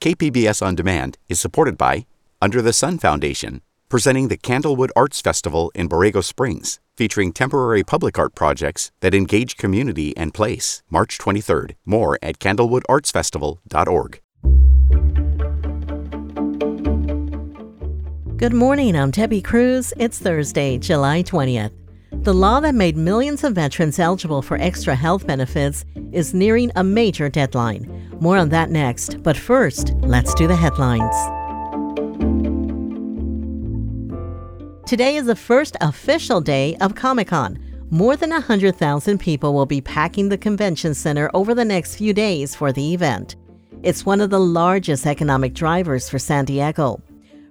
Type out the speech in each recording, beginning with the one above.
KPBS On Demand is supported by Under the Sun Foundation, presenting the Candlewood Arts Festival in Borrego Springs, featuring temporary public art projects that engage community and place. March 23rd. More at candlewoodartsfestival.org. Good morning, I'm Debbie Cruz. It's Thursday, July 20th. The law that made millions of veterans eligible for extra health benefits is nearing a major deadline. More on that next, but first, let's do the headlines. Today is the first official day of Comic Con. More than 100,000 people will be packing the convention center over the next few days for the event. It's one of the largest economic drivers for San Diego.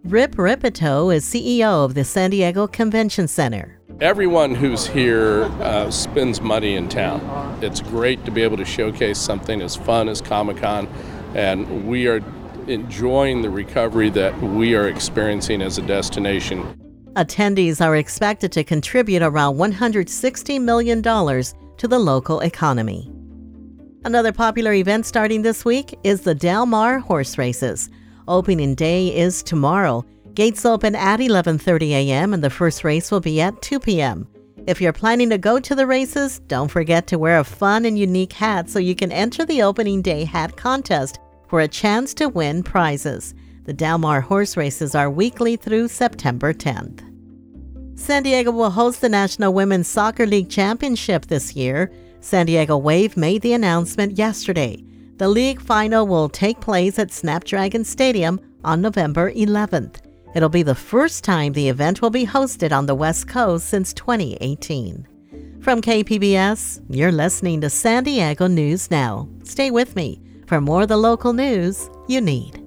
Rip Rippetoe is CEO of the San Diego Convention Center. Everyone who's here uh, spends money in town. It's great to be able to showcase something as fun as Comic Con, and we are enjoying the recovery that we are experiencing as a destination. Attendees are expected to contribute around $160 million to the local economy. Another popular event starting this week is the Del Mar Horse Races. Opening day is tomorrow. Gates open at 11:30 a.m. and the first race will be at 2 p.m. If you're planning to go to the races, don't forget to wear a fun and unique hat so you can enter the opening day hat contest for a chance to win prizes. The Del Mar horse races are weekly through September 10th. San Diego will host the National Women's Soccer League Championship this year. San Diego Wave made the announcement yesterday. The league final will take place at Snapdragon Stadium on November 11th. It'll be the first time the event will be hosted on the West Coast since 2018. From KPBS, you're listening to San Diego News Now. Stay with me for more of the local news you need.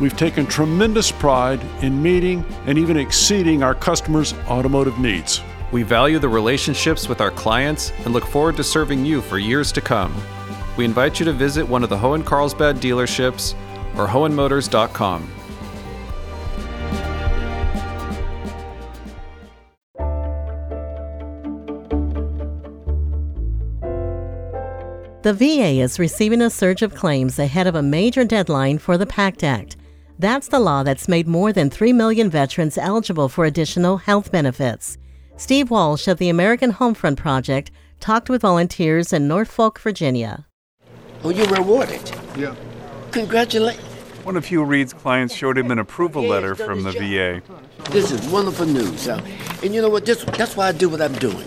We've taken tremendous pride in meeting and even exceeding our customers' automotive needs. We value the relationships with our clients and look forward to serving you for years to come. We invite you to visit one of the Hoehn Carlsbad dealerships or hoehnmotors.com. The VA is receiving a surge of claims ahead of a major deadline for the PACT Act. That's the law that's made more than 3 million veterans eligible for additional health benefits. Steve Walsh of the American Homefront Project talked with volunteers in Norfolk, Virginia. Oh, you're rewarded. Yeah. Congratulations. One of Hugh Reed's clients showed him an approval letter from the VA. This is wonderful news. Uh, and you know what? This, that's why I do what I'm doing.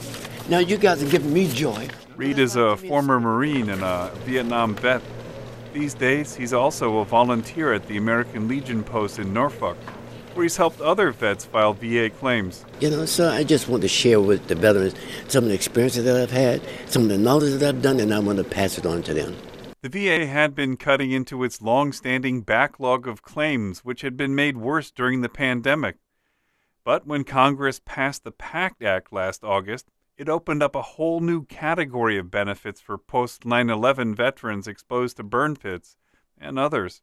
Now, you guys are giving me joy. Reed is a former Marine and a Vietnam vet. These days, he's also a volunteer at the American Legion post in Norfolk, where he's helped other vets file VA claims. You know, so I just want to share with the veterans some of the experiences that I've had, some of the knowledge that I've done, and I want to pass it on to them. The VA had been cutting into its long standing backlog of claims, which had been made worse during the pandemic. But when Congress passed the PACT Act last August, it opened up a whole new category of benefits for post 9 11 veterans exposed to burn pits and others.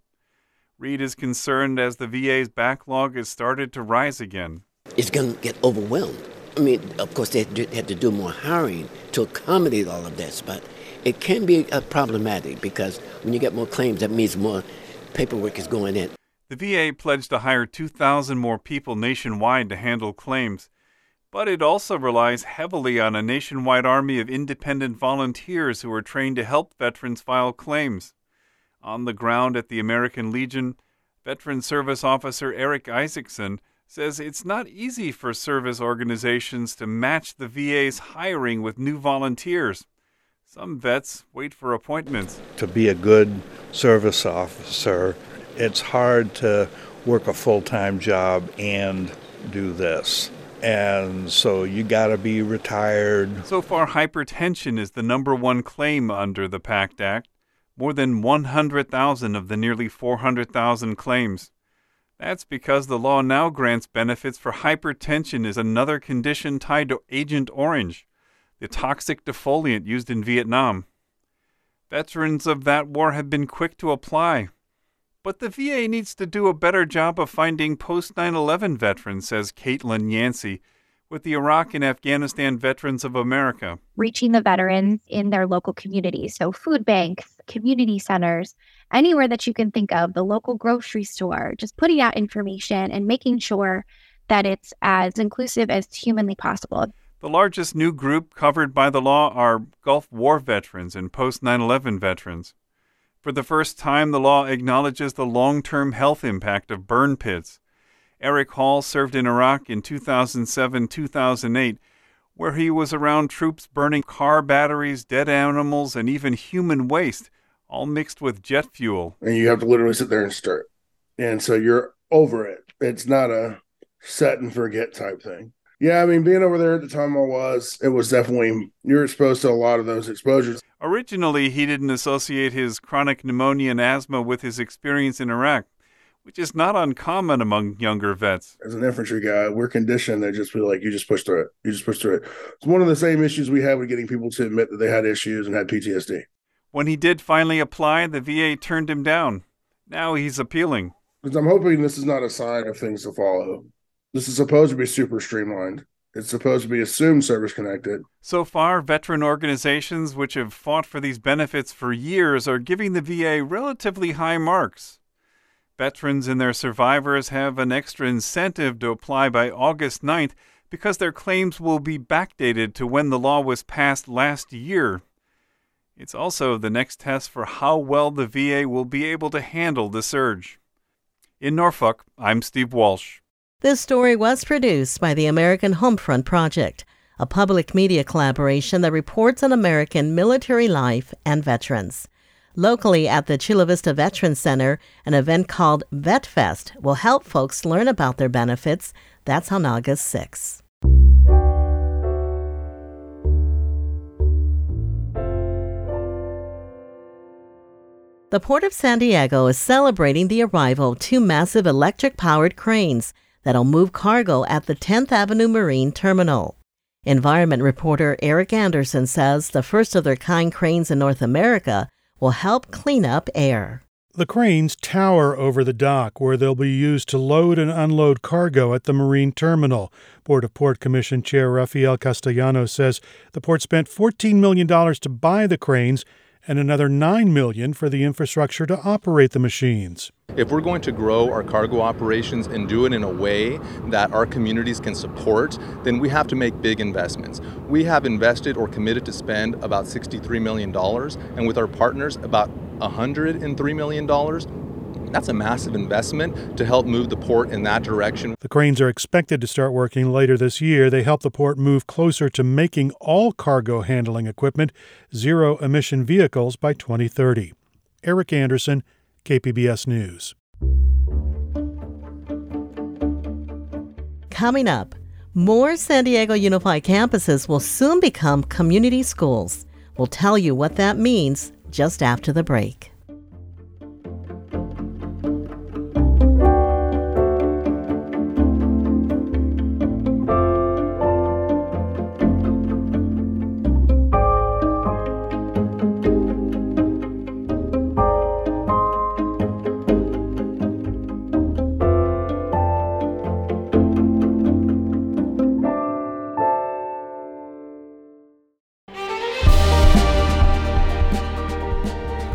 Reed is concerned as the VA's backlog has started to rise again. It's going to get overwhelmed. I mean, of course, they had to do more hiring to accommodate all of this, but it can be uh, problematic because when you get more claims, that means more paperwork is going in. The VA pledged to hire 2,000 more people nationwide to handle claims. But it also relies heavily on a nationwide army of independent volunteers who are trained to help veterans file claims. On the ground at the American Legion, Veteran Service Officer Eric Isaacson says it's not easy for service organizations to match the VA's hiring with new volunteers. Some vets wait for appointments. To be a good service officer, it's hard to work a full time job and do this. And so you got to be retired. So far, hypertension is the number one claim under the PACT Act. More than 100,000 of the nearly 400,000 claims. That's because the law now grants benefits for hypertension is another condition tied to Agent Orange, the toxic defoliant used in Vietnam. Veterans of that war have been quick to apply. But the VA needs to do a better job of finding post 9 11 veterans, says Caitlin Yancey with the Iraq and Afghanistan Veterans of America. Reaching the veterans in their local communities. So, food banks, community centers, anywhere that you can think of, the local grocery store, just putting out information and making sure that it's as inclusive as humanly possible. The largest new group covered by the law are Gulf War veterans and post 9 11 veterans. For the first time, the law acknowledges the long term health impact of burn pits. Eric Hall served in Iraq in 2007 2008, where he was around troops burning car batteries, dead animals, and even human waste, all mixed with jet fuel. And you have to literally sit there and stir it. And so you're over it. It's not a set and forget type thing. Yeah, I mean, being over there at the time I was, it was definitely, you're exposed to a lot of those exposures. Originally, he didn't associate his chronic pneumonia and asthma with his experience in Iraq, which is not uncommon among younger vets. As an infantry guy, we're conditioned to just be like, you just push through it. You just push through it. It's one of the same issues we had with getting people to admit that they had issues and had PTSD. When he did finally apply, the VA turned him down. Now he's appealing. Because I'm hoping this is not a sign of things to follow. This is supposed to be super streamlined. It's supposed to be assumed service connected. So far, veteran organizations which have fought for these benefits for years are giving the VA relatively high marks. Veterans and their survivors have an extra incentive to apply by August 9th because their claims will be backdated to when the law was passed last year. It's also the next test for how well the VA will be able to handle the surge. In Norfolk, I'm Steve Walsh. This story was produced by the American Homefront Project, a public media collaboration that reports on American military life and veterans. Locally at the Chula Vista Veterans Center, an event called VetFest will help folks learn about their benefits. That's on August 6. The Port of San Diego is celebrating the arrival of two massive electric powered cranes that'll move cargo at the 10th Avenue Marine Terminal. Environment reporter Eric Anderson says the first of their kind cranes in North America will help clean up air. The cranes tower over the dock where they'll be used to load and unload cargo at the marine terminal. Board of Port Commission Chair Rafael Castellanos says the port spent $14 million to buy the cranes and another 9 million for the infrastructure to operate the machines. If we're going to grow our cargo operations and do it in a way that our communities can support, then we have to make big investments. We have invested or committed to spend about $63 million, and with our partners, about $103 million that's a massive investment to help move the port in that direction. The cranes are expected to start working later this year. They help the port move closer to making all cargo handling equipment zero emission vehicles by 2030. Eric Anderson, KPBS News. Coming up, more San Diego Unified campuses will soon become community schools. We'll tell you what that means just after the break.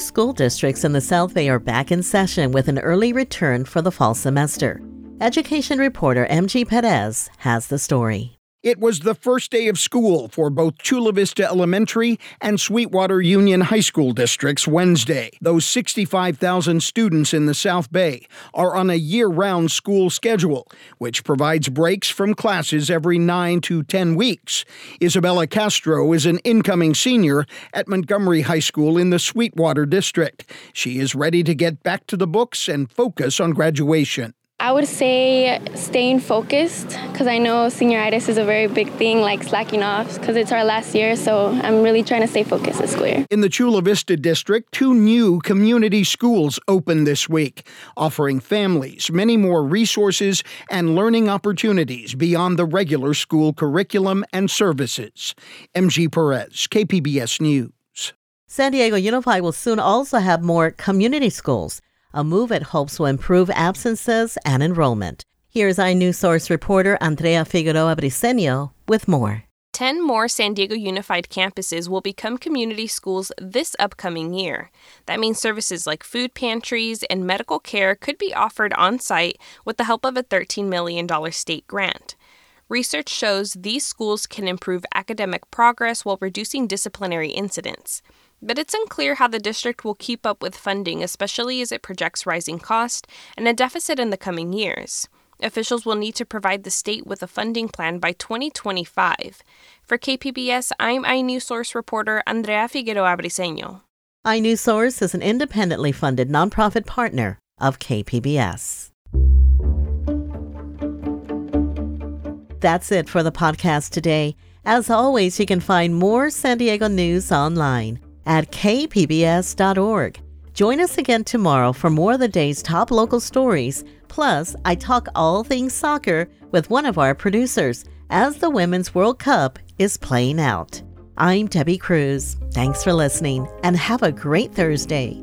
Two school districts in the South Bay are back in session with an early return for the fall semester. Education reporter MG Perez has the story. It was the first day of school for both Chula Vista Elementary and Sweetwater Union High School districts Wednesday. Those 65,000 students in the South Bay are on a year round school schedule, which provides breaks from classes every 9 to 10 weeks. Isabella Castro is an incoming senior at Montgomery High School in the Sweetwater district. She is ready to get back to the books and focus on graduation. I would say staying focused because I know senioritis is a very big thing, like slacking off because it's our last year. So I'm really trying to stay focused this school year. In the Chula Vista district, two new community schools opened this week, offering families many more resources and learning opportunities beyond the regular school curriculum and services. MG Perez, KPBS News. San Diego Unified will soon also have more community schools a move it hopes will improve absences and enrollment. Here's iNewsSource reporter Andrea Figueroa Briceño with more. 10 more San Diego Unified campuses will become community schools this upcoming year. That means services like food pantries and medical care could be offered on site with the help of a $13 million state grant. Research shows these schools can improve academic progress while reducing disciplinary incidents. But it's unclear how the district will keep up with funding, especially as it projects rising cost and a deficit in the coming years. Officials will need to provide the state with a funding plan by 2025. For KPBS, I'm iNewsSource reporter Andrea Figueroa Briceño. iNewsSource is an independently funded nonprofit partner of KPBS. That's it for the podcast today. As always, you can find more San Diego news online at kpbs.org. Join us again tomorrow for more of the day's top local stories. Plus, I talk all things soccer with one of our producers as the Women's World Cup is playing out. I'm Debbie Cruz. Thanks for listening and have a great Thursday.